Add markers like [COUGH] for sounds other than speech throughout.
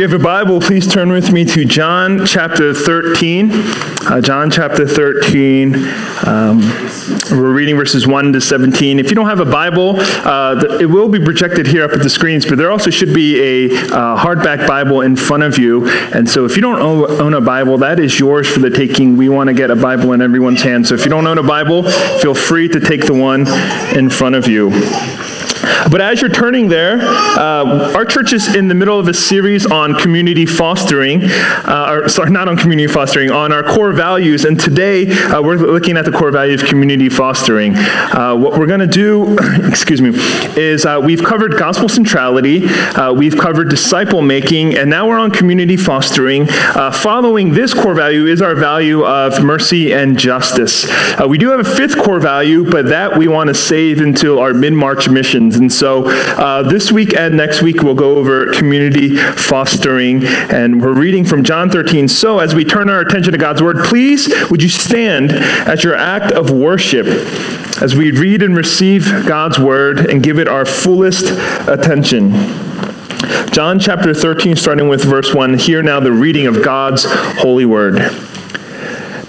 you have a Bible, please turn with me to John chapter 13. Uh, John chapter 13. Um, we're reading verses 1 to 17. If you don't have a Bible, uh, it will be projected here up at the screens, but there also should be a uh, hardback Bible in front of you. And so if you don't own a Bible, that is yours for the taking. We want to get a Bible in everyone's hand. So if you don't own a Bible, feel free to take the one in front of you. But as you're turning there, uh, our church is in the middle of a series on community fostering, uh, or sorry, not on community fostering, on our core values. And today uh, we're looking at the core value of community fostering. Uh, what we're going to do, [COUGHS] excuse me, is uh, we've covered gospel centrality, uh, we've covered disciple making, and now we're on community fostering. following this core value is our value of mercy and justice. we do have a fifth core value, but that we want to save until our mid March mission and so uh, this week and next week, we'll go over community fostering. And we're reading from John 13. So as we turn our attention to God's word, please would you stand as your act of worship as we read and receive God's word and give it our fullest attention. John chapter 13, starting with verse 1. Hear now the reading of God's holy word.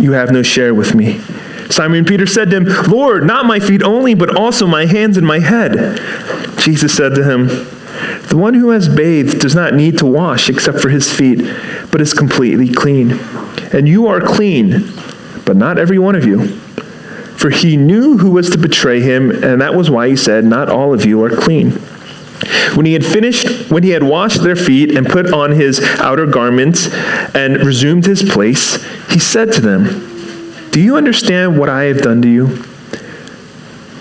you have no share with me. Simon Peter said to him, Lord, not my feet only, but also my hands and my head. Jesus said to him, The one who has bathed does not need to wash except for his feet, but is completely clean. And you are clean, but not every one of you. For he knew who was to betray him, and that was why he said, Not all of you are clean. When he had finished, when he had washed their feet and put on his outer garments and resumed his place, he said to them, Do you understand what I have done to you?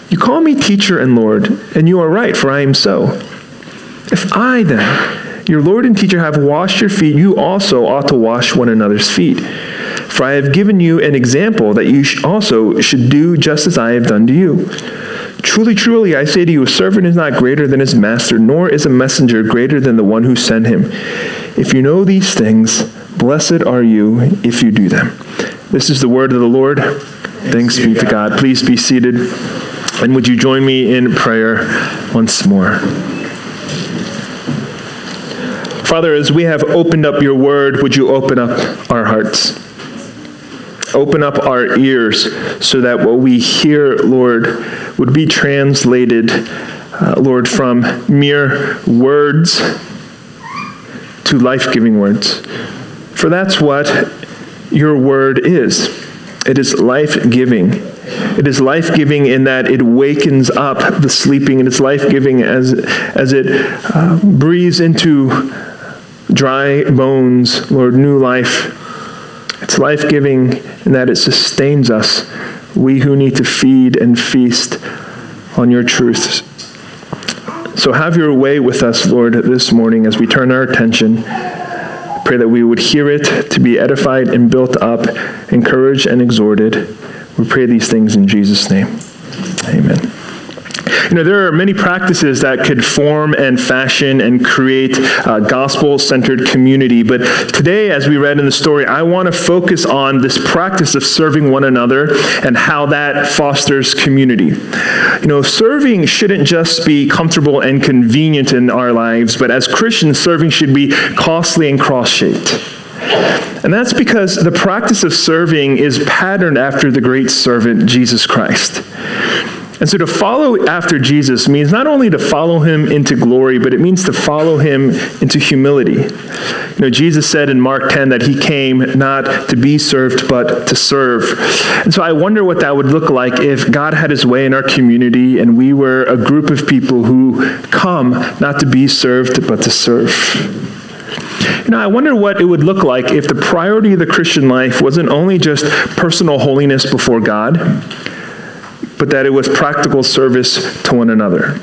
You call me teacher and Lord, and you are right, for I am so. If I then, your Lord and teacher, have washed your feet, you also ought to wash one another's feet. For I have given you an example that you also should do just as I have done to you. Truly, truly, I say to you, a servant is not greater than his master, nor is a messenger greater than the one who sent him. If you know these things, blessed are you if you do them. This is the word of the Lord. Thanks be to God. Please be seated. And would you join me in prayer once more? Father, as we have opened up your word, would you open up our hearts? Open up our ears so that what we hear, Lord, would be translated, uh, Lord, from mere words to life giving words. For that's what your word is it is life giving. It is life giving in that it wakens up the sleeping, and it's life giving as, as it uh, breathes into dry bones, Lord, new life. It's life giving in that it sustains us we who need to feed and feast on your truths. So have your way with us, Lord, this morning as we turn our attention. Pray that we would hear it to be edified and built up, encouraged and exhorted. We pray these things in Jesus' name. Amen. You know, there are many practices that could form and fashion and create uh, a gospel centered community. But today, as we read in the story, I want to focus on this practice of serving one another and how that fosters community. You know, serving shouldn't just be comfortable and convenient in our lives, but as Christians, serving should be costly and cross shaped. And that's because the practice of serving is patterned after the great servant, Jesus Christ. And so to follow after Jesus means not only to follow him into glory, but it means to follow him into humility. You know, Jesus said in Mark 10 that he came not to be served, but to serve. And so I wonder what that would look like if God had his way in our community and we were a group of people who come not to be served, but to serve. You know, I wonder what it would look like if the priority of the Christian life wasn't only just personal holiness before God, but that it was practical service to one another.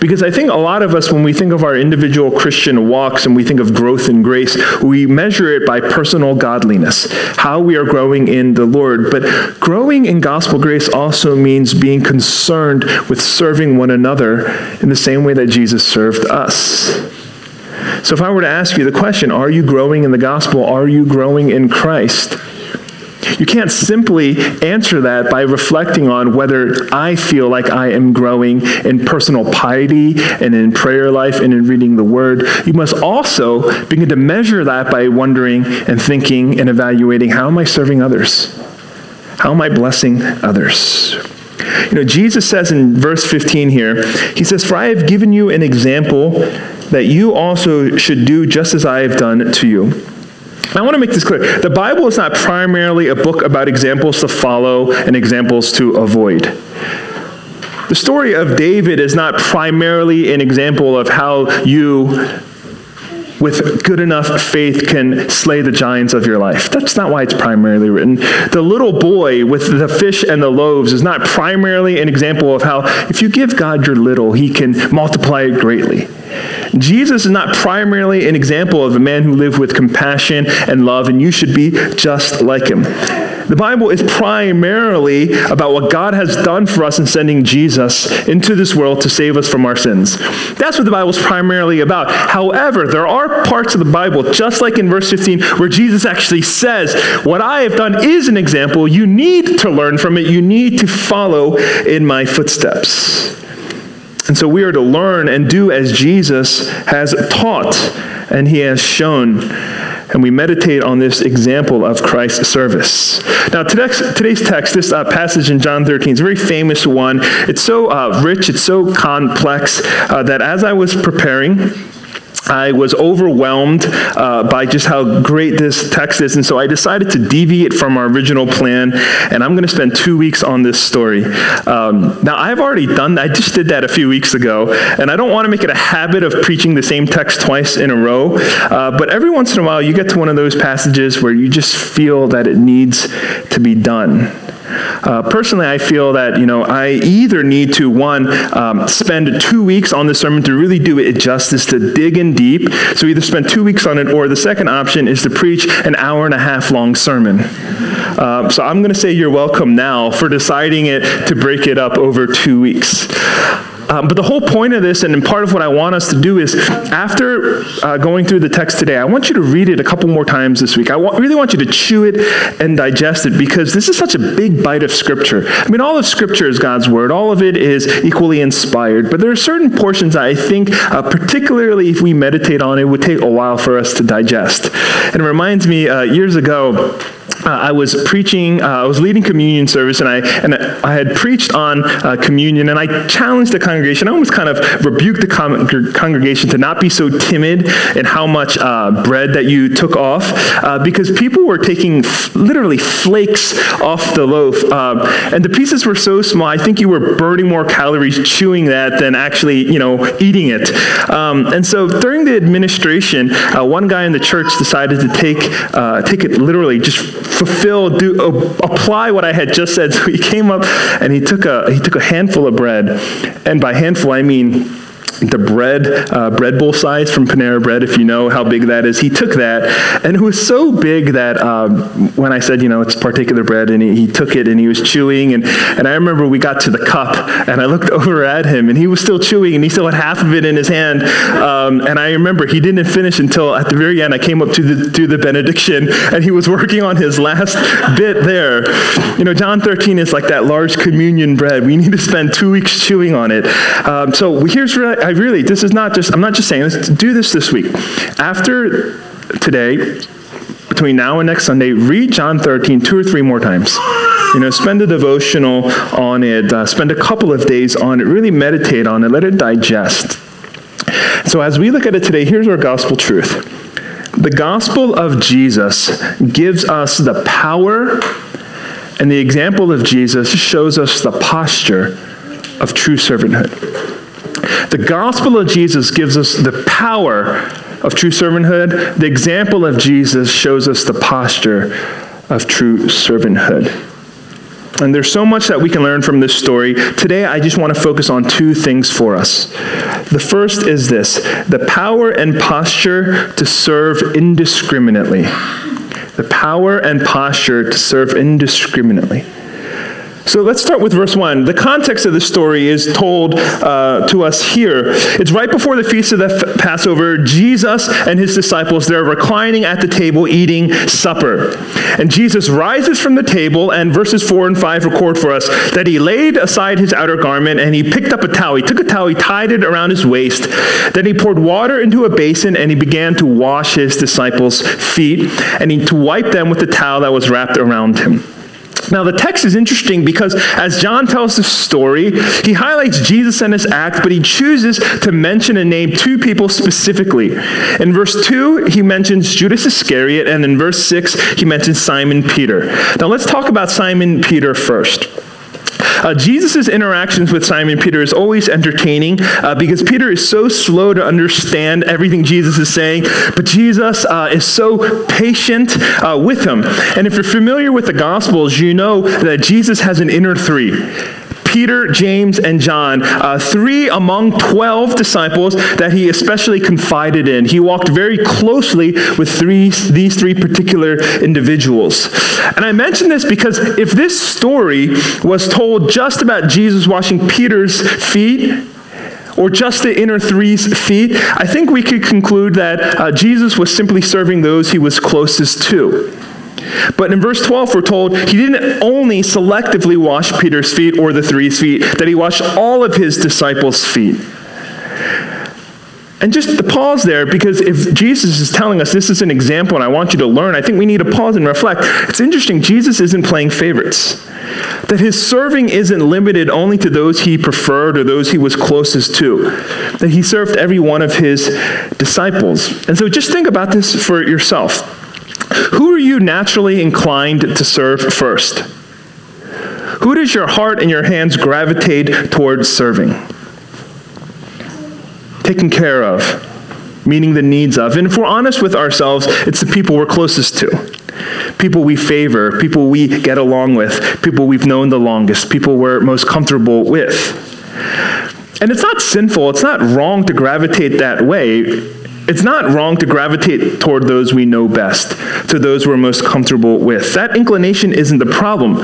Because I think a lot of us, when we think of our individual Christian walks and we think of growth in grace, we measure it by personal godliness, how we are growing in the Lord. But growing in gospel grace also means being concerned with serving one another in the same way that Jesus served us. So if I were to ask you the question, are you growing in the gospel? Are you growing in Christ? You can't simply answer that by reflecting on whether I feel like I am growing in personal piety and in prayer life and in reading the Word. You must also begin to measure that by wondering and thinking and evaluating how am I serving others? How am I blessing others? You know, Jesus says in verse 15 here, he says, For I have given you an example that you also should do just as I have done to you. I want to make this clear. The Bible is not primarily a book about examples to follow and examples to avoid. The story of David is not primarily an example of how you, with good enough faith, can slay the giants of your life. That's not why it's primarily written. The little boy with the fish and the loaves is not primarily an example of how, if you give God your little, he can multiply it greatly. Jesus is not primarily an example of a man who lived with compassion and love, and you should be just like him. The Bible is primarily about what God has done for us in sending Jesus into this world to save us from our sins. That's what the Bible is primarily about. However, there are parts of the Bible, just like in verse 15, where Jesus actually says, What I have done is an example. You need to learn from it, you need to follow in my footsteps. And so we are to learn and do as Jesus has taught and he has shown. And we meditate on this example of Christ's service. Now, today's text, this uh, passage in John 13, is a very famous one. It's so uh, rich, it's so complex uh, that as I was preparing, I was overwhelmed uh, by just how great this text is, and so I decided to deviate from our original plan, and I'm going to spend two weeks on this story. Um, now, I've already done that. I just did that a few weeks ago, and I don't want to make it a habit of preaching the same text twice in a row, uh, but every once in a while you get to one of those passages where you just feel that it needs to be done. Uh, personally, I feel that you know I either need to one um, spend two weeks on the sermon to really do it justice, to dig in deep. So either spend two weeks on it, or the second option is to preach an hour and a half long sermon. Uh, so I'm going to say you're welcome now for deciding it to break it up over two weeks. Um, but the whole point of this, and part of what I want us to do is, after uh, going through the text today, I want you to read it a couple more times this week. I really want you to chew it and digest it because this is such a big bite of Scripture. I mean, all of Scripture is God's Word, all of it is equally inspired, but there are certain portions I think, uh, particularly if we meditate on it, would take a while for us to digest. And it reminds me, uh, years ago, uh, I was preaching, uh, I was leading communion service, and I, and I had preached on uh, communion, and I challenged the congregation. I almost kind of rebuked the con- congregation to not be so timid in how much uh, bread that you took off, uh, because people were taking f- literally flakes off the loaf, uh, and the pieces were so small. I think you were burning more calories chewing that than actually, you know, eating it. Um, and so during the administration, one guy in the church decided to take take it literally just fulfill, do, uh, apply what I had just said. [LAUGHS] So he came up and he took a, he took a handful of bread. And by handful, I mean the bread, uh, bread bowl size from Panera Bread, if you know how big that is. He took that, and it was so big that um, when I said, you know, let's partake of the bread, and he, he, took it and he was chewing, and, and I remember we got to the cup, and I looked [LAUGHS] over at him, and he was still chewing, and he still had half of it in his hand, um, and I remember he didn't finish until at the very end. I came up to the to the benediction, [LAUGHS] and he was working on his last [LAUGHS] bit there. You know, John 13 is like that large communion bread. We need to spend two weeks chewing on it. Um, so here's I really, this is not just, I'm not just saying this, do this this week. After today, between now and next Sunday, read John 13 two or three more times. You know, spend a devotional on it, uh, spend a couple of days on it, really meditate on it, let it digest. So, as we look at it today, here's our gospel truth the gospel of Jesus gives us the power, and the example of Jesus shows us the posture of true servanthood. The gospel of Jesus gives us the power of true servanthood. The example of Jesus shows us the posture of true servanthood. And there's so much that we can learn from this story. Today, I just want to focus on two things for us. The first is this the power and posture to serve indiscriminately. The power and posture to serve indiscriminately. So let's start with verse 1. The context of the story is told uh, to us here. It's right before the feast of the Passover. Jesus and his disciples, they're reclining at the table eating supper. And Jesus rises from the table, and verses 4 and 5 record for us that he laid aside his outer garment and he picked up a towel. He took a towel, he tied it around his waist. Then he poured water into a basin and he began to wash his disciples' feet and he, to wipe them with the towel that was wrapped around him. Now, the text is interesting because as John tells the story, he highlights Jesus and his act, but he chooses to mention and name two people specifically. In verse 2, he mentions Judas Iscariot, and in verse 6, he mentions Simon Peter. Now, let's talk about Simon Peter first. Uh, Jesus' interactions with Simon Peter is always entertaining uh, because Peter is so slow to understand everything Jesus is saying, but Jesus uh, is so patient uh, with him. And if you're familiar with the Gospels, you know that Jesus has an inner three. Peter, James, and John, uh, three among 12 disciples that he especially confided in. He walked very closely with three, these three particular individuals. And I mention this because if this story was told just about Jesus washing Peter's feet, or just the inner three's feet, I think we could conclude that uh, Jesus was simply serving those he was closest to. But in verse 12, we're told he didn't only selectively wash Peter's feet or the three's feet, that he washed all of his disciples' feet. And just to pause there, because if Jesus is telling us this is an example and I want you to learn, I think we need to pause and reflect. It's interesting, Jesus isn't playing favorites. That his serving isn't limited only to those he preferred or those he was closest to. That he served every one of his disciples. And so just think about this for yourself. Who are you naturally inclined to serve first? Who does your heart and your hands gravitate towards serving? Taking care of, meeting the needs of. And if we're honest with ourselves, it's the people we're closest to. People we favor, people we get along with, people we've known the longest, people we're most comfortable with. And it's not sinful, it's not wrong to gravitate that way it's not wrong to gravitate toward those we know best, to those we're most comfortable with. That inclination isn't the problem.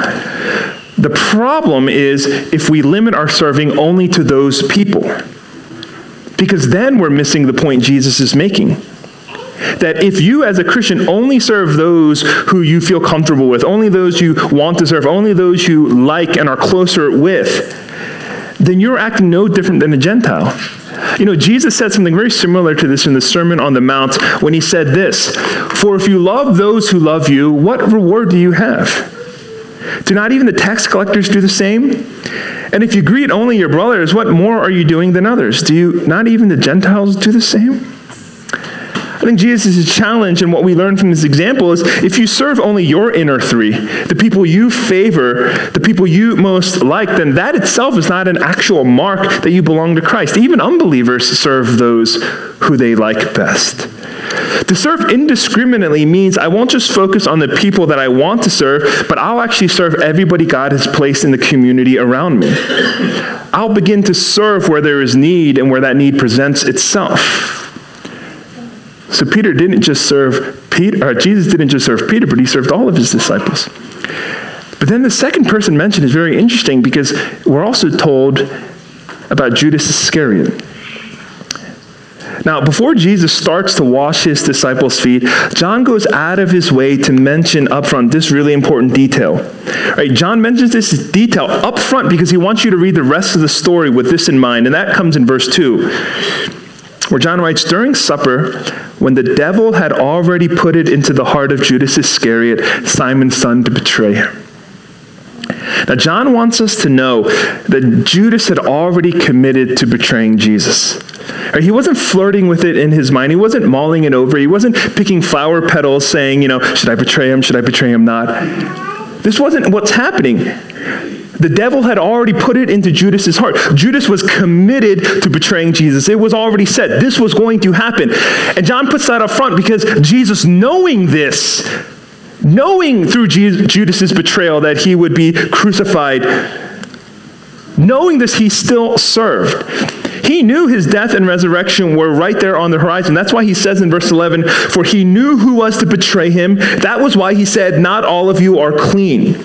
The problem is if we limit our serving only to those people. Because then we're missing the point Jesus is making. That if you, as a Christian, only serve those who you feel comfortable with, only those you want to serve, only those you like and are closer with, then you're acting no different than a Gentile. You know, Jesus said something very similar to this in the Sermon on the Mount when he said this For if you love those who love you, what reward do you have? Do not even the tax collectors do the same? And if you greet only your brothers, what more are you doing than others? Do you not even the Gentiles do the same? I think Jesus' is a challenge and what we learn from this example is if you serve only your inner three, the people you favor, the people you most like, then that itself is not an actual mark that you belong to Christ. Even unbelievers serve those who they like best. To serve indiscriminately means I won't just focus on the people that I want to serve, but I'll actually serve everybody God has placed in the community around me. I'll begin to serve where there is need and where that need presents itself. So Peter didn't just serve Peter, Jesus didn't just serve Peter, but he served all of his disciples. But then the second person mentioned is very interesting because we're also told about Judas Iscariot. Now, before Jesus starts to wash his disciples' feet, John goes out of his way to mention up front this really important detail. Right? John mentions this detail up front because he wants you to read the rest of the story with this in mind, and that comes in verse 2 where John writes, During supper, when the devil had already put it into the heart of Judas Iscariot, Simon's son, to betray him. Now, John wants us to know that Judas had already committed to betraying Jesus. He wasn't flirting with it in his mind. He wasn't mulling it over. He wasn't picking flower petals saying, you know, should I betray him? Should I betray him not? This wasn't what's happening. The devil had already put it into Judas's heart. Judas was committed to betraying Jesus. It was already said this was going to happen. And John puts that up front because Jesus, knowing this, knowing through Judas's betrayal that he would be crucified, knowing this, he still served. He knew his death and resurrection were right there on the horizon. That's why he says in verse 11, For he knew who was to betray him. That was why he said, Not all of you are clean.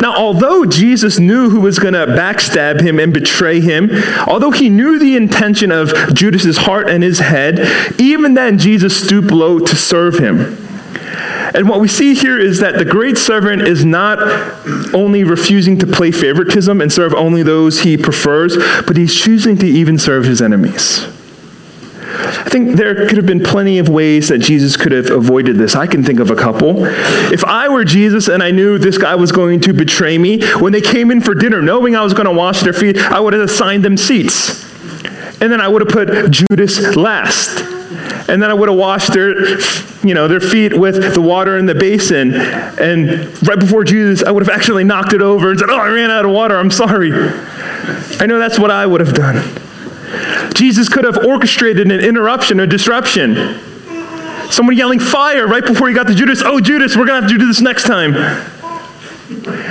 Now, although Jesus knew who was going to backstab him and betray him, although he knew the intention of Judas's heart and his head, even then Jesus stooped low to serve him. And what we see here is that the great servant is not only refusing to play favoritism and serve only those he prefers, but he's choosing to even serve his enemies. I think there could have been plenty of ways that Jesus could have avoided this. I can think of a couple. If I were Jesus and I knew this guy was going to betray me, when they came in for dinner, knowing I was going to wash their feet, I would have assigned them seats. And then I would have put Judas last. And then I would have washed their, you know, their feet with the water in the basin. And right before Jesus, I would have actually knocked it over and said, Oh, I ran out of water. I'm sorry. I know that's what I would have done. Jesus could have orchestrated an interruption, a disruption. Someone yelling fire right before he got to Judas. Oh, Judas, we're going to have to do this next time.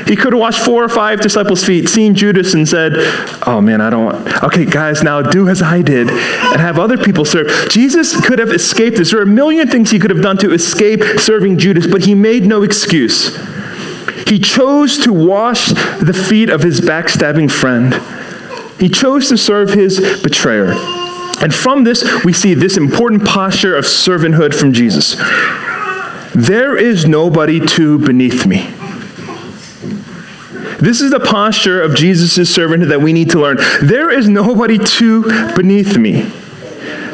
He could have washed four or five disciples' feet, seen Judas, and said, Oh man, I don't want. Okay, guys, now do as I did and have other people serve. Jesus could have escaped this. There are a million things he could have done to escape serving Judas, but he made no excuse. He chose to wash the feet of his backstabbing friend. He chose to serve his betrayer. And from this, we see this important posture of servanthood from Jesus. There is nobody too beneath me. This is the posture of Jesus' servant that we need to learn. There is nobody too beneath me.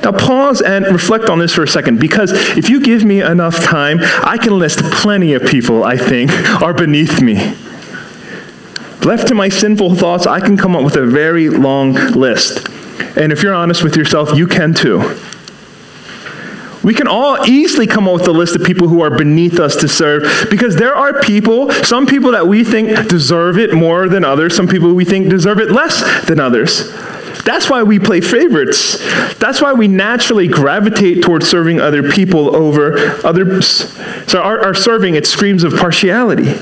Now, pause and reflect on this for a second, because if you give me enough time, I can list plenty of people I think are beneath me. Left to my sinful thoughts, I can come up with a very long list. And if you're honest with yourself, you can too. We can all easily come up with a list of people who are beneath us to serve because there are people, some people that we think deserve it more than others, some people we think deserve it less than others. That's why we play favorites. That's why we naturally gravitate towards serving other people over others. So our, our serving, it screams of partiality.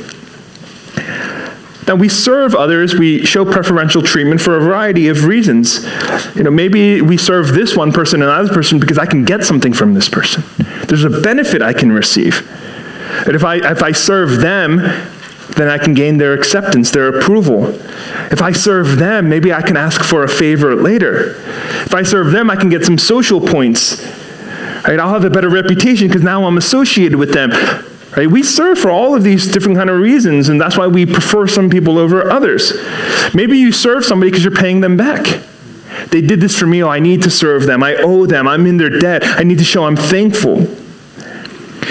Now, we serve others, we show preferential treatment for a variety of reasons. You know, maybe we serve this one person and another person because I can get something from this person. There's a benefit I can receive. And if I, if I serve them, then I can gain their acceptance, their approval. If I serve them, maybe I can ask for a favor later. If I serve them, I can get some social points. Right? I'll have a better reputation because now I'm associated with them. Right? We serve for all of these different kind of reasons, and that's why we prefer some people over others. Maybe you serve somebody because you're paying them back. They did this for me, oh, I need to serve them. I owe them. I'm in their debt. I need to show I'm thankful.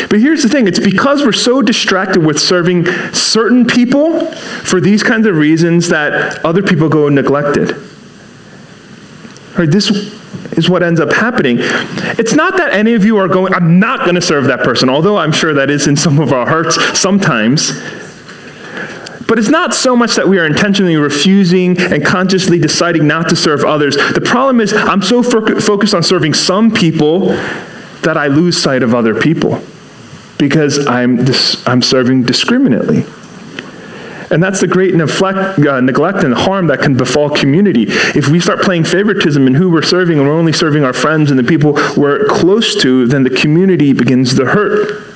But here's the thing it's because we're so distracted with serving certain people for these kinds of reasons that other people go neglected. Right? This is what ends up happening. It's not that any of you are going, I'm not going to serve that person, although I'm sure that is in some of our hearts sometimes. But it's not so much that we are intentionally refusing and consciously deciding not to serve others. The problem is, I'm so fo- focused on serving some people that I lose sight of other people because I'm, dis- I'm serving discriminately. And that's the great neglect, uh, neglect and harm that can befall community. If we start playing favoritism in who we're serving and we're only serving our friends and the people we're close to, then the community begins to hurt.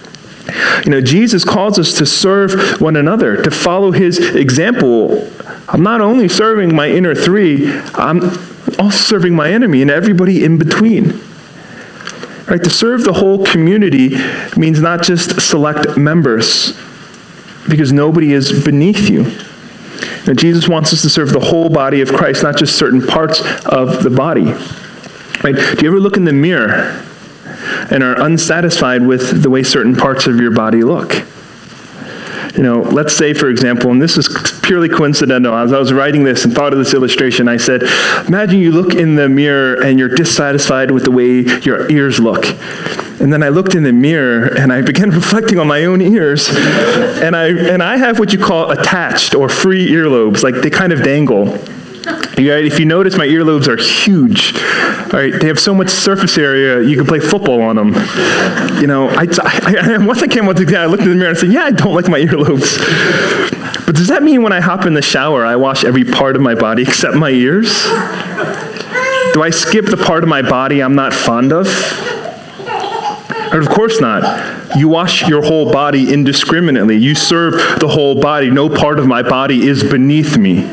You know, Jesus calls us to serve one another, to follow his example. I'm not only serving my inner three, I'm also serving my enemy and everybody in between. Right? To serve the whole community means not just select members, because nobody is beneath you. And Jesus wants us to serve the whole body of Christ, not just certain parts of the body. Right? Do you ever look in the mirror and are unsatisfied with the way certain parts of your body look? You know, let's say, for example, and this is purely coincidental, as I was writing this and thought of this illustration, I said, imagine you look in the mirror and you're dissatisfied with the way your ears look. And then I looked in the mirror and I began [LAUGHS] reflecting on my own ears. And I, and I have what you call attached or free earlobes, like they kind of dangle. If you notice, my earlobes are huge. All right, they have so much surface area, you can play football on them. You know, I, I, I [LAUGHS] once I came out to I looked in the mirror and said, yeah, I don't like my earlobes. But does that mean when I hop in the shower, I wash every part of my body except my ears? Do I skip the part of my body I'm not fond of? Or of course not. You wash your whole body indiscriminately. You serve the whole body. No part of my body is beneath me.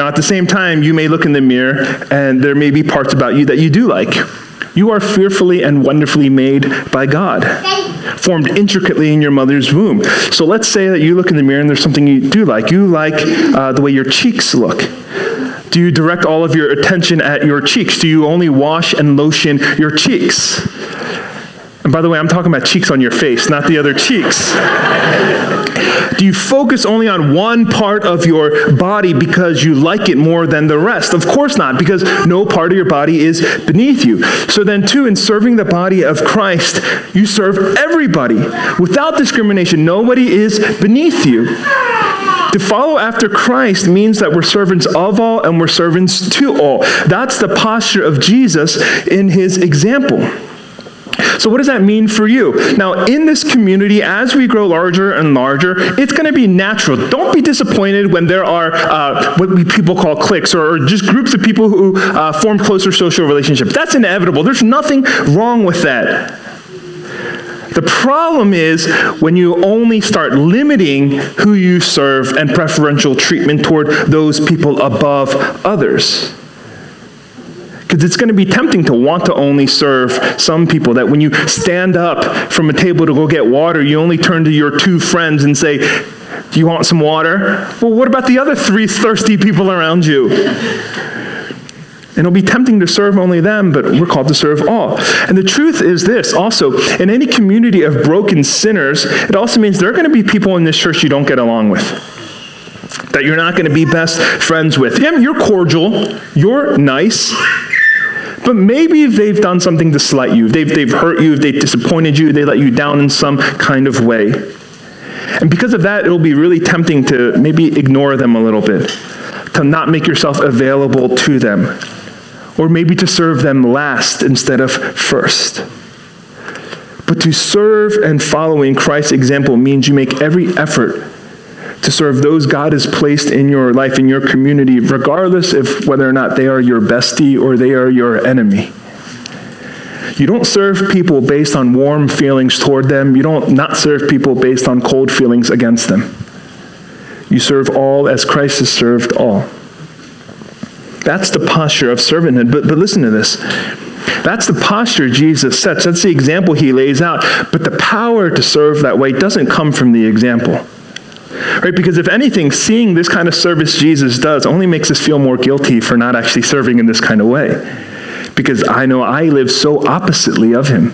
Now, at the same time, you may look in the mirror and there may be parts about you that you do like. You are fearfully and wonderfully made by God, formed intricately in your mother's womb. So let's say that you look in the mirror and there's something you do like. You like uh, the way your cheeks look. Do you direct all of your attention at your cheeks? Do you only wash and lotion your cheeks? And by the way, I'm talking about cheeks on your face, not the other cheeks. Do you focus only on one part of your body because you like it more than the rest? Of course not, because no part of your body is beneath you. So then, too, in serving the body of Christ, you serve everybody without discrimination. Nobody is beneath you. To follow after Christ means that we're servants of all and we're servants to all. That's the posture of Jesus in his example. So, what does that mean for you? Now, in this community, as we grow larger and larger, it's going to be natural. Don't be disappointed when there are uh, what we people call cliques or, or, just groups of people who uh, form closer social relationships. That's inevitable. There's nothing wrong with that. The problem is when you only start limiting who you serve and preferential treatment toward those people above others. Because it's going to be tempting to want to only serve some people. That when you stand up from a table to go get water, you only turn to your two friends and say, Do you want some water? Well, what about the other three thirsty people around you? And it'll be tempting to serve only them, but we're called to serve all. And the truth is this also, in any community of broken sinners, it also means there are going to be people in this church you don't get along with that you're not going to be best friends with. Yeah, you're cordial, you're nice, but maybe they've done something to slight you. They've, they've hurt you, they've disappointed you, they let you down in some kind of way. And because of that, it'll be really tempting to maybe ignore them a little bit, to not make yourself available to them, or maybe to serve them last instead of first. But to serve and follow in Christ's example means you make every effort to serve those God has placed in your life, in your community, regardless of whether or not they are your bestie or they are your enemy. You don't serve people based on warm feelings toward them. You don't not serve people based on cold feelings against them. You serve all as Christ has served all. That's the posture of servanthood. But, but listen to this. That's the posture Jesus sets. That's the example he lays out. But the power to serve that way doesn't come from the example. Right? Because if anything, seeing this kind of service Jesus does only makes us feel more guilty for not actually serving in this kind of way. Because I know I live so oppositely of him.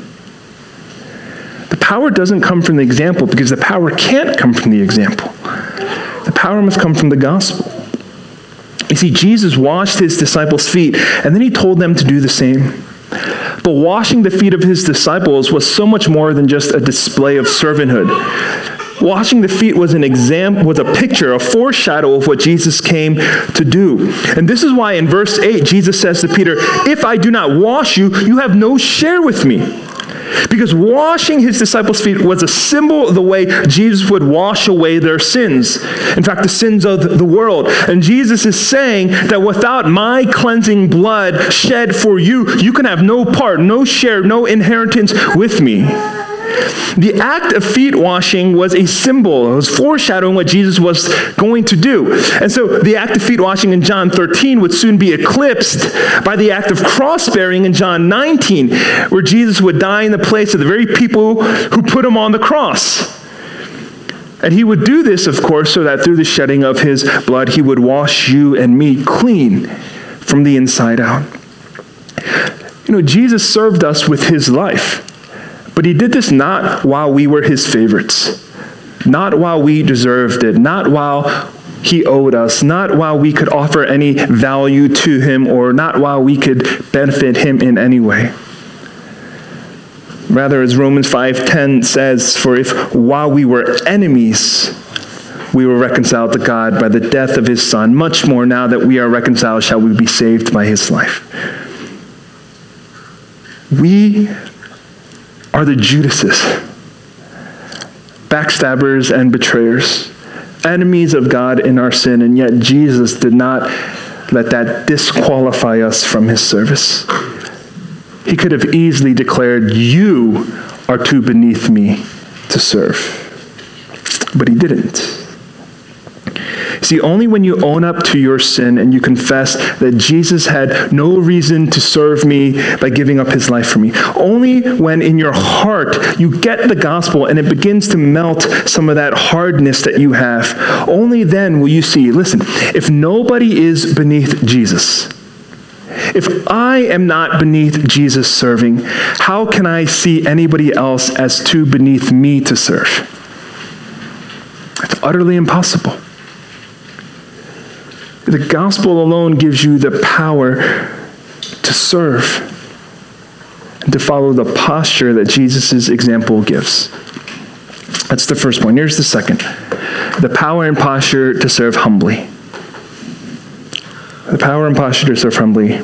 The power doesn't come from the example because the power can't come from the example. The power must come from the gospel. You see, Jesus washed his disciples' feet, and then he told them to do the same. But washing the feet of his disciples was so much more than just a display of servanthood. Washing the feet was an exam was a picture, a foreshadow of what Jesus came to do. And this is why in verse 8 Jesus says to Peter, "If I do not wash you, you have no share with me." Because washing his disciples' feet was a symbol of the way Jesus would wash away their sins. In fact, the sins of the world. And Jesus is saying that without my cleansing blood shed for you, you can have no part, no share, no inheritance with me. The act of feet washing was a symbol, it was foreshadowing what Jesus was going to do. And so the act of feet washing in John 13 would soon be eclipsed by the act of cross bearing in John 19, where Jesus would die in the place of the very people who put him on the cross. And he would do this, of course, so that through the shedding of his blood, he would wash you and me clean from the inside out. You know, Jesus served us with his life. But he did this not while we were his favorites. not while we deserved it, not while he owed us, not while we could offer any value to him or not while we could benefit him in any way. Rather, as Romans 5:10 says, for if while we were enemies, we were reconciled to God by the death of his son, much more now that we are reconciled shall we be saved by his life. We are the Judases, backstabbers and betrayers, enemies of God in our sin, and yet Jesus did not let that disqualify us from his service. He could have easily declared, You are too beneath me to serve. But he didn't. See, only when you own up to your sin and you confess that Jesus had no reason to serve me by giving up his life for me, only when in your heart you get the gospel and it begins to melt some of that hardness that you have, only then will you see listen, if nobody is beneath Jesus, if I am not beneath Jesus serving, how can I see anybody else as too beneath me to serve? It's utterly impossible. The gospel alone gives you the power to serve and to follow the posture that Jesus' example gives. That's the first point. Here's the second the power and posture to serve humbly. The power and posture to serve humbly.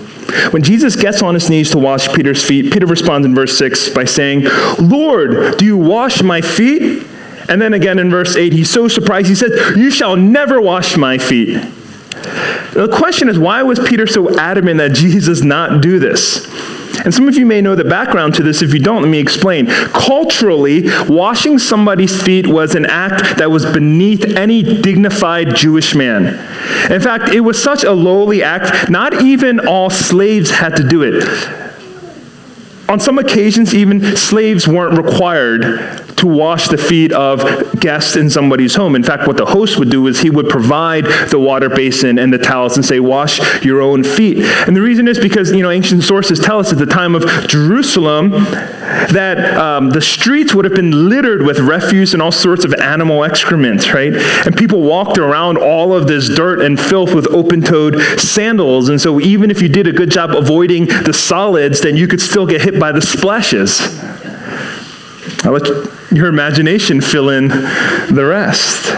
When Jesus gets on his knees to wash Peter's feet, Peter responds in verse 6 by saying, Lord, do you wash my feet? And then again in verse 8, he's so surprised, he says, You shall never wash my feet. The question is, why was Peter so adamant that Jesus not do this? And some of you may know the background to this. If you don't, let me explain. Culturally, washing somebody's feet was an act that was beneath any dignified Jewish man. In fact, it was such a lowly act, not even all slaves had to do it. On some occasions, even slaves weren't required to wash the feet of guests in somebody's home. In fact, what the host would do is he would provide the water basin and the towels and say, wash your own feet. And the reason is because, you know, ancient sources tell us at the time of Jerusalem that um, the streets would have been littered with refuse and all sorts of animal excrement, right? And people walked around all of this dirt and filth with open-toed sandals. And so even if you did a good job avoiding the solids, then you could still get hit by the splashes. I'll let your imagination fill in the rest.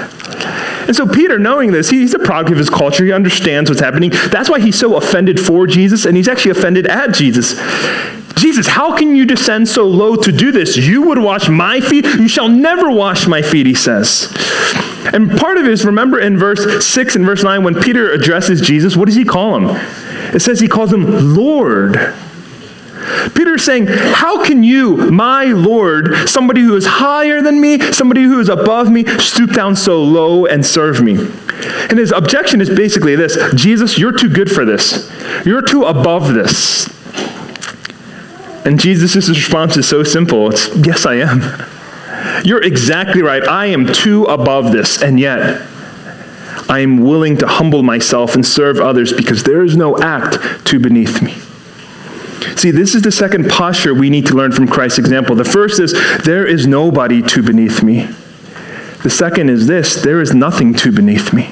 And so Peter, knowing this, he's a product of his culture. He understands what's happening. That's why he's so offended for Jesus, and he's actually offended at Jesus. Jesus, how can you descend so low to do this? You would wash my feet? You shall never wash my feet, he says. And part of it is, remember in verse 6 and verse 9, when Peter addresses Jesus, what does he call him? It says he calls him Lord. Peter's saying, How can you, my Lord, somebody who is higher than me, somebody who is above me, stoop down so low and serve me? And his objection is basically this Jesus, you're too good for this. You're too above this. And Jesus' response is so simple it's, Yes, I am. You're exactly right. I am too above this, and yet I am willing to humble myself and serve others because there is no act too beneath me. See, this is the second posture we need to learn from Christ's example. The first is, there is nobody too beneath me. The second is this, there is nothing too beneath me.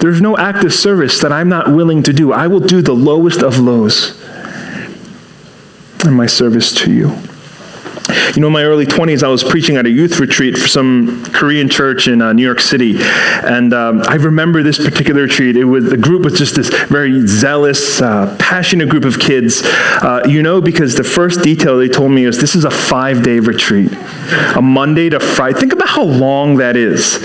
There's no act of service that I'm not willing to do. I will do the lowest of lows in my service to you. You know, in my early 20s, I was preaching at a youth retreat for some Korean church in uh, New York City. And um, I remember this particular retreat. It was, the group was just this very zealous, uh, passionate group of kids. Uh, you know, because the first detail they told me was this is a five day retreat, a Monday to Friday. Think about how long that is.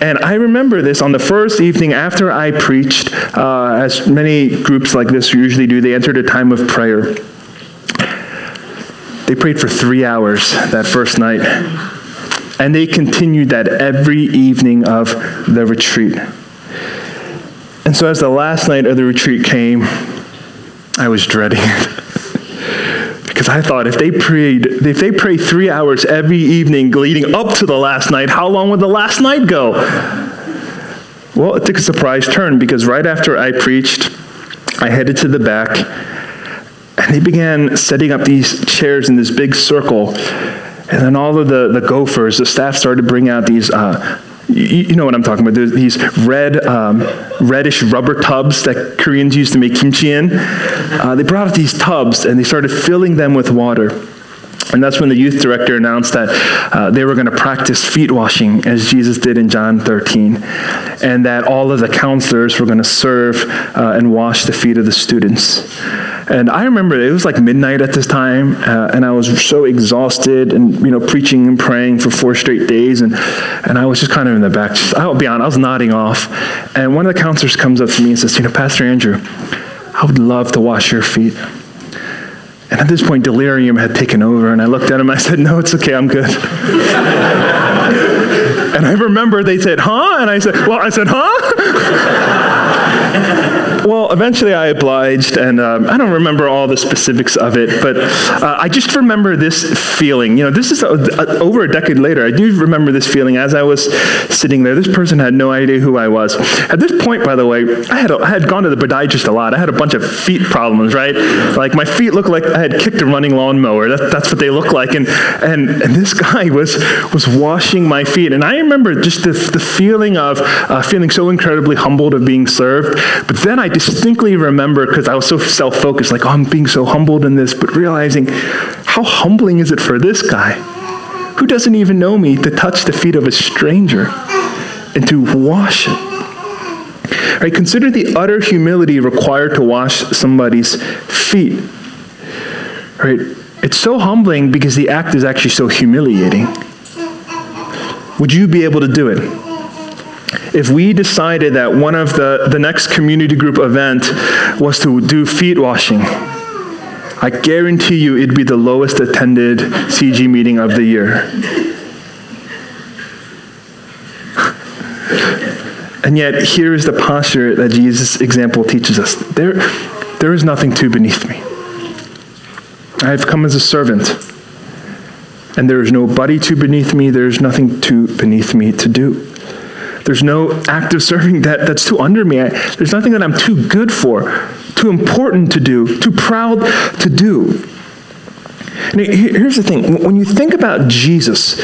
And I remember this on the first evening after I preached, uh, as many groups like this usually do, they entered a time of prayer. They prayed for three hours that first night. And they continued that every evening of the retreat. And so as the last night of the retreat came, I was dreading it. [LAUGHS] because I thought if they prayed, if they prayed three hours every evening leading up to the last night, how long would the last night go? Well, it took a surprise turn because right after I preached, I headed to the back and they began setting up these chairs in this big circle. And then all of the, the gophers, the staff started to bring out these, uh, you, you, know what I'm talking about, There's these red, um, reddish rubber tubs that Koreans used to make kimchi in. Uh, they brought out these tubs and they started filling them with water. And that's when the youth director announced that uh, they were going to practice feet washing, as Jesus did in John 13, and that all of the counselors were going to serve uh, and wash the feet of the students. And I remember it was like midnight at this time, uh, and I was so exhausted and, you know, preaching and praying for four straight days. And, and I was just kind of in the back. Just, I'll be honest, I was nodding off. And one of the counselors comes up to me and says, You know, Pastor Andrew, I would love to wash your feet. And at this point, delirium had taken over, and I looked at him. I said, No, it's okay, I'm good. [LAUGHS] and I remember they said, Huh? And I said, Well, I said, Huh? [LAUGHS] Well, eventually I obliged, and um, I don't remember all the specifics of it, but uh, I just remember this feeling. You know, this is a, a, over a decade later. I do remember this feeling as I was sitting there. This person had no idea who I was. At this point, by the way, I had, a, I had gone to the podiatrist a lot. I had a bunch of feet problems, right? Like my feet looked like I had kicked a running lawnmower. That, that's what they look like. And, and, and this [LAUGHS] guy was, was washing my feet. And I remember just the, the feeling of uh, feeling so incredibly humbled of being served. But then I distinctly remember, because I was so self focused, like, oh, I'm being so humbled in this, but realizing how humbling is it for this guy who doesn't even know me to touch the feet of a stranger and to wash it. Right, consider the utter humility required to wash somebody's feet. Right? It's so humbling because the act is actually so humiliating. Would you be able to do it? If we decided that one of the, the next community group event was to do feet washing, I guarantee you it'd be the lowest attended CG meeting of the year. and yet, here is the posture that Jesus' example teaches us there, there is nothing too beneath me. I have come as a servant, and there is nobody too beneath me, there is nothing too beneath me to do. There's no act of serving that, that's too under me. I, there's nothing that I'm too good for, too important to do, too proud to do. Here's the thing when you think about Jesus,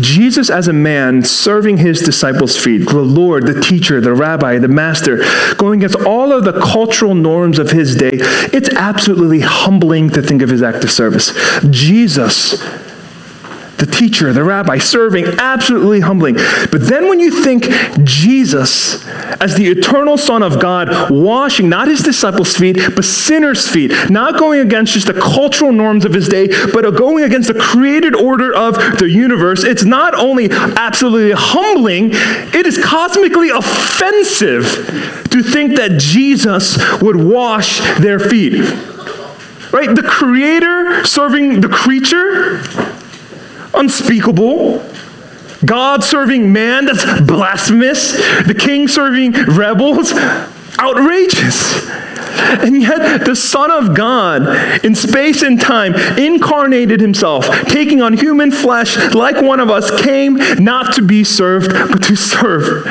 Jesus as a man serving his disciples' feet, the Lord, the teacher, the rabbi, the master, going against all of the cultural norms of his day, it's absolutely humbling to think of his act of service. Jesus the teacher, the rabbi, serving, absolutely humbling. But then when you think Jesus as the eternal Son of God, washing not his disciples' feet, but sinners' feet, not going against just the cultural norms of his day, but going against the created order of the universe, it's not only absolutely humbling, it is cosmically offensive to think that Jesus would wash their feet. Right? The creator serving the creature unspeakable. God serving man, that's blasphemous. The king serving rebels, outrageous. And yet, the Son of God, in space and time, incarnated himself, taking on human flesh like one of us, came not to be served, but to serve.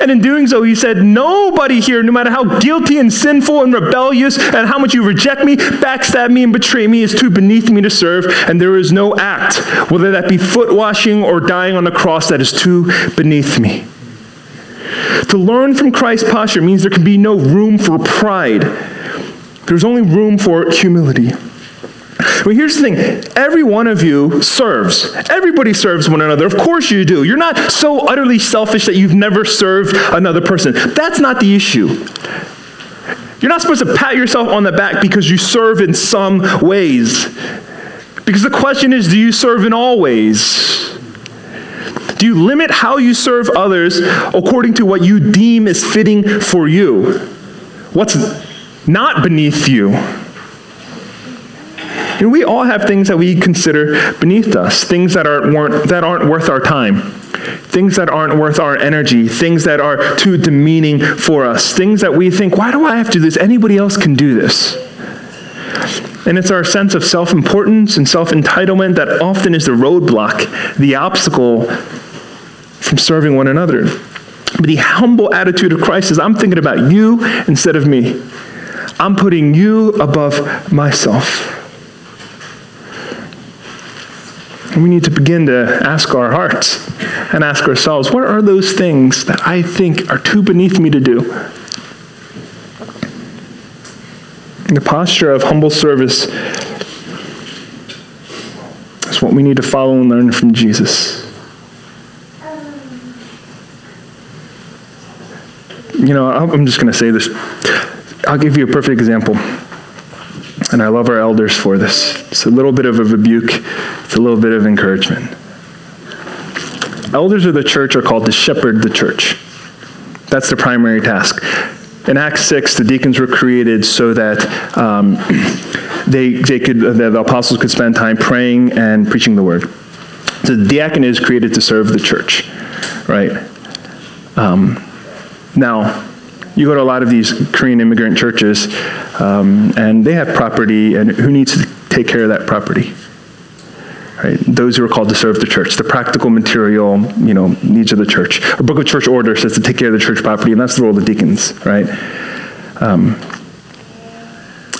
And in doing so, he said, Nobody here, no matter how guilty and sinful and rebellious, and how much you reject me, backstab me, and betray me, is too beneath me to serve. And there is no act, whether that be foot washing or dying on the cross, that is too beneath me. To learn from Christ's posture means there can be no room for pride. There's only room for humility. Well, here's the thing every one of you serves. Everybody serves one another. Of course you do. You're not so utterly selfish that you've never served another person. That's not the issue. You're not supposed to pat yourself on the back because you serve in some ways. Because the question is do you serve in all ways? Do you limit how you serve others according to what you deem is fitting for you? What's not beneath you? And we all have things that we consider beneath us, things that aren't, that aren't worth our time, things that aren't worth our energy, things that are too demeaning for us, things that we think, why do I have to do this? Anybody else can do this. And it's our sense of self importance and self entitlement that often is the roadblock, the obstacle from serving one another. But the humble attitude of Christ is I'm thinking about you instead of me. I'm putting you above myself. And we need to begin to ask our hearts and ask ourselves what are those things that I think are too beneath me to do? The posture of humble service is what we need to follow and learn from Jesus. You know, I'm just going to say this. I'll give you a perfect example. And I love our elders for this. It's a little bit of a rebuke, it's a little bit of encouragement. Elders of the church are called to shepherd the church. That's the primary task. In Acts 6, the deacons were created so that um, they, they could, the apostles could spend time praying and preaching the word. So the diacon is created to serve the church, right? Um, now, you go to a lot of these Korean immigrant churches, um, and they have property, and who needs to take care of that property? Right? Those who are called to serve the church, the practical material, you know, needs of the church. A book of church order says to take care of the church property, and that's the role of the deacons, right? Um,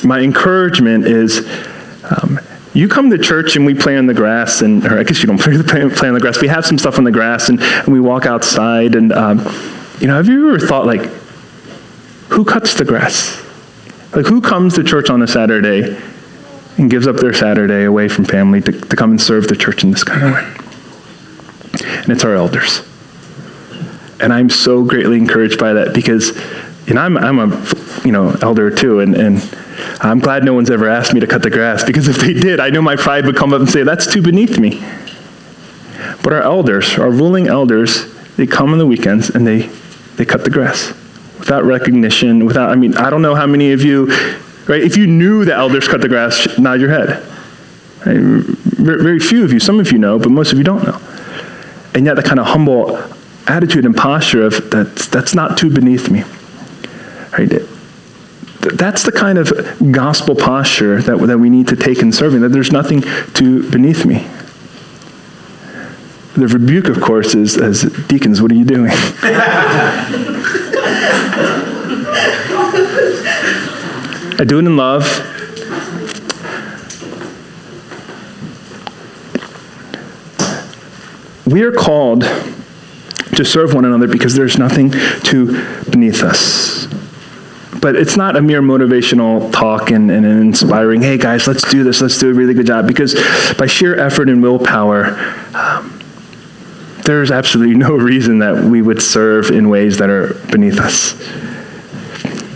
my encouragement is um, you come to church and we play on the grass, and or I guess you don't [LAUGHS] play, play on the grass. We have some stuff on the grass, and, and we walk outside, and um, you know, have you ever thought like, who cuts the grass? Like, who comes to church on a Saturday and gives up their Saturday away from family to, to come and serve the church in this kind of way? And it's our elders. And I'm so greatly encouraged by that because, you know, I'm, I'm a, you know, elder too, and, and I'm glad no one's ever asked me to cut the grass because if they did, I know my pride would come up and say, that's too beneath me. But our elders, our ruling elders, they come on the weekends and they, they cut the grass without recognition, without, I mean, I don't know how many of you, right, if you knew the elders cut the grass, nod your head. Right? Very few of you, some of you know, but most of you don't know. And yet, the kind of humble attitude and posture of that's, that's not too beneath me. Right? That's the kind of gospel posture that, that we need to take in serving, that there's nothing too beneath me. The rebuke, of course, is as deacons, what are you doing? [LAUGHS] I do it in love. We are called to serve one another because there's nothing too beneath us. But it's not a mere motivational talk and, and an inspiring, hey guys, let's do this, let's do a really good job. Because by sheer effort and willpower, um, there's absolutely no reason that we would serve in ways that are beneath us.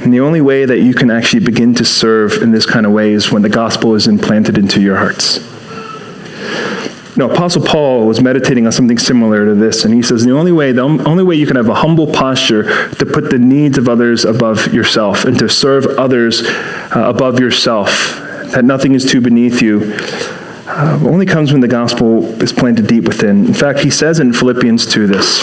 And the only way that you can actually begin to serve in this kind of way is when the gospel is implanted into your hearts. Now, Apostle Paul was meditating on something similar to this, and he says the only way, the only way you can have a humble posture to put the needs of others above yourself and to serve others uh, above yourself, that nothing is too beneath you, uh, only comes when the gospel is planted deep within. In fact, he says in Philippians 2 this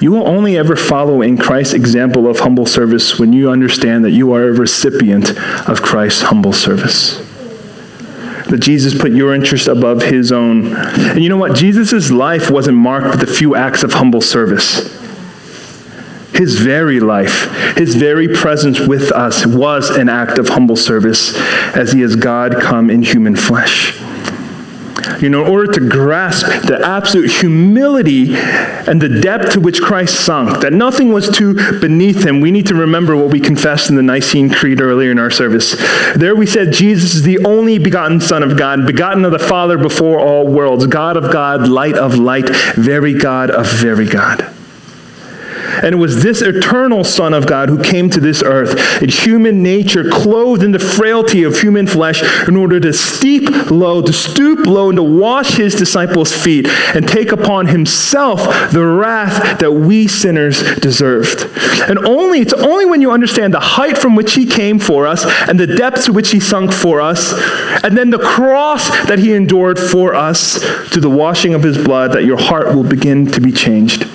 You will only ever follow in Christ's example of humble service when you understand that you are a recipient of Christ's humble service. That Jesus put your interest above his own. And you know what? Jesus' life wasn't marked with a few acts of humble service. His very life, his very presence with us was an act of humble service as he is God come in human flesh. You know, in order to grasp the absolute humility and the depth to which Christ sunk, that nothing was too beneath him, we need to remember what we confessed in the Nicene Creed earlier in our service. There we said Jesus is the only begotten Son of God, begotten of the Father before all worlds, God of God, light of light, very God of very God. And it was this eternal Son of God who came to this earth in human nature, clothed in the frailty of human flesh, in order to steep low, to stoop low, and to wash his disciples' feet and take upon himself the wrath that we sinners deserved. And only, it's only when you understand the height from which he came for us and the depths to which he sunk for us, and then the cross that he endured for us to the washing of his blood that your heart will begin to be changed.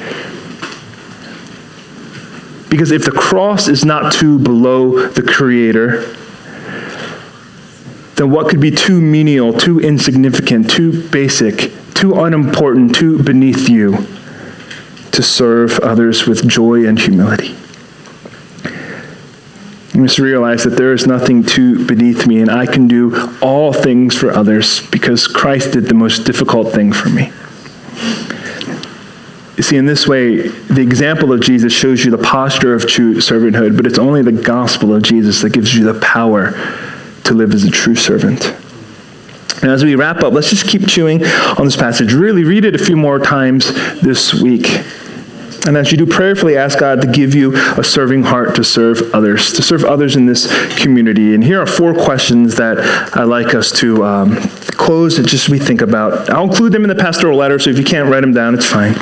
Because if the cross is not too below the Creator, then what could be too menial, too insignificant, too basic, too unimportant, too beneath you to serve others with joy and humility? You must realize that there is nothing too beneath me, and I can do all things for others because Christ did the most difficult thing for me. You see, in this way, the example of Jesus shows you the posture of true servanthood, but it's only the gospel of Jesus that gives you the power to live as a true servant. And as we wrap up, let's just keep chewing on this passage. Really read it a few more times this week. And as you do, prayerfully ask God to give you a serving heart to serve others, to serve others in this community. And here are four questions that I'd like us to um, close and just we think about. I'll include them in the pastoral letter, so if you can't write them down, it's fine.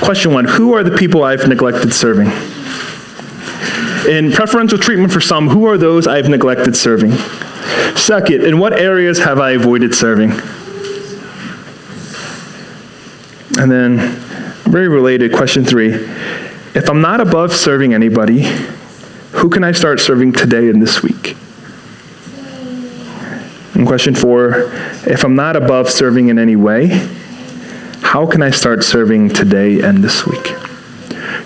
Question one Who are the people I've neglected serving? In preferential treatment for some, who are those I've neglected serving? Second, in what areas have I avoided serving? And then, very related, question three If I'm not above serving anybody, who can I start serving today and this week? And question four If I'm not above serving in any way, how can I start serving today and this week?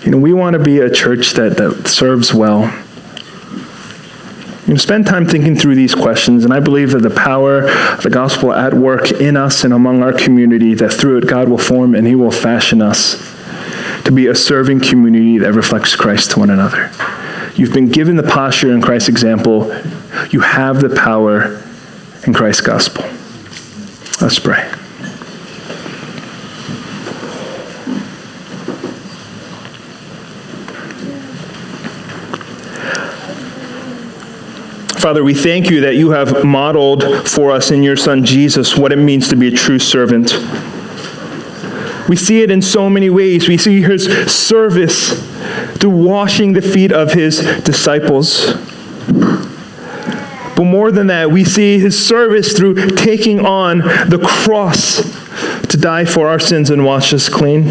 You know, we want to be a church that, that serves well. You know, spend time thinking through these questions, and I believe that the power of the gospel at work in us and among our community, that through it God will form and He will fashion us to be a serving community that reflects Christ to one another. You've been given the posture in Christ's example. You have the power in Christ's gospel. Let's pray. Father, we thank you that you have modeled for us in your Son Jesus what it means to be a true servant. We see it in so many ways. We see his service through washing the feet of his disciples. But more than that, we see his service through taking on the cross to die for our sins and wash us clean.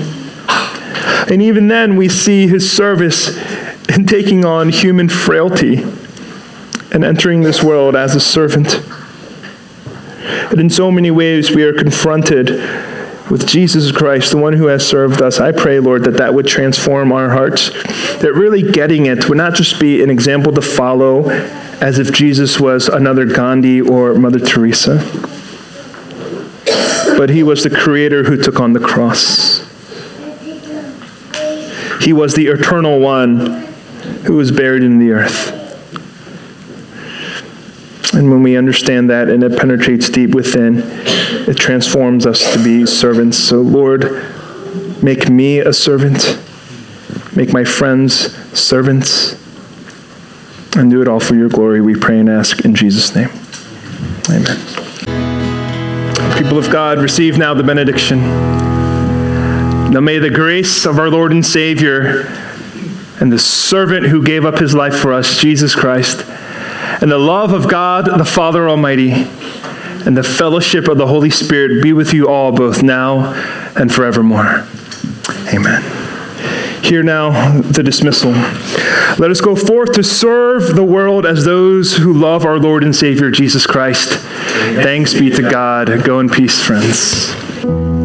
And even then, we see his service in taking on human frailty and entering this world as a servant. And in so many ways, we are confronted with Jesus Christ, the one who has served us. I pray, Lord, that that would transform our hearts. That really getting it would not just be an example to follow, as if Jesus was another Gandhi or Mother Teresa, but he was the creator who took on the cross. He was the eternal one who was buried in the earth. And when we understand that and it penetrates deep within, it transforms us to be servants. So, Lord, make me a servant, make my friends servants, and do it all for your glory, we pray and ask in Jesus' name. Amen. People of God, receive now the benediction. Now may the grace of our Lord and Savior and the servant who gave up his life for us, Jesus Christ, and the love of God the Father Almighty and the fellowship of the Holy Spirit be with you all, both now and forevermore. Amen. Hear now the dismissal. Let us go forth to serve the world as those who love our Lord and Savior Jesus Christ. Thanks be to God. Go in peace, friends.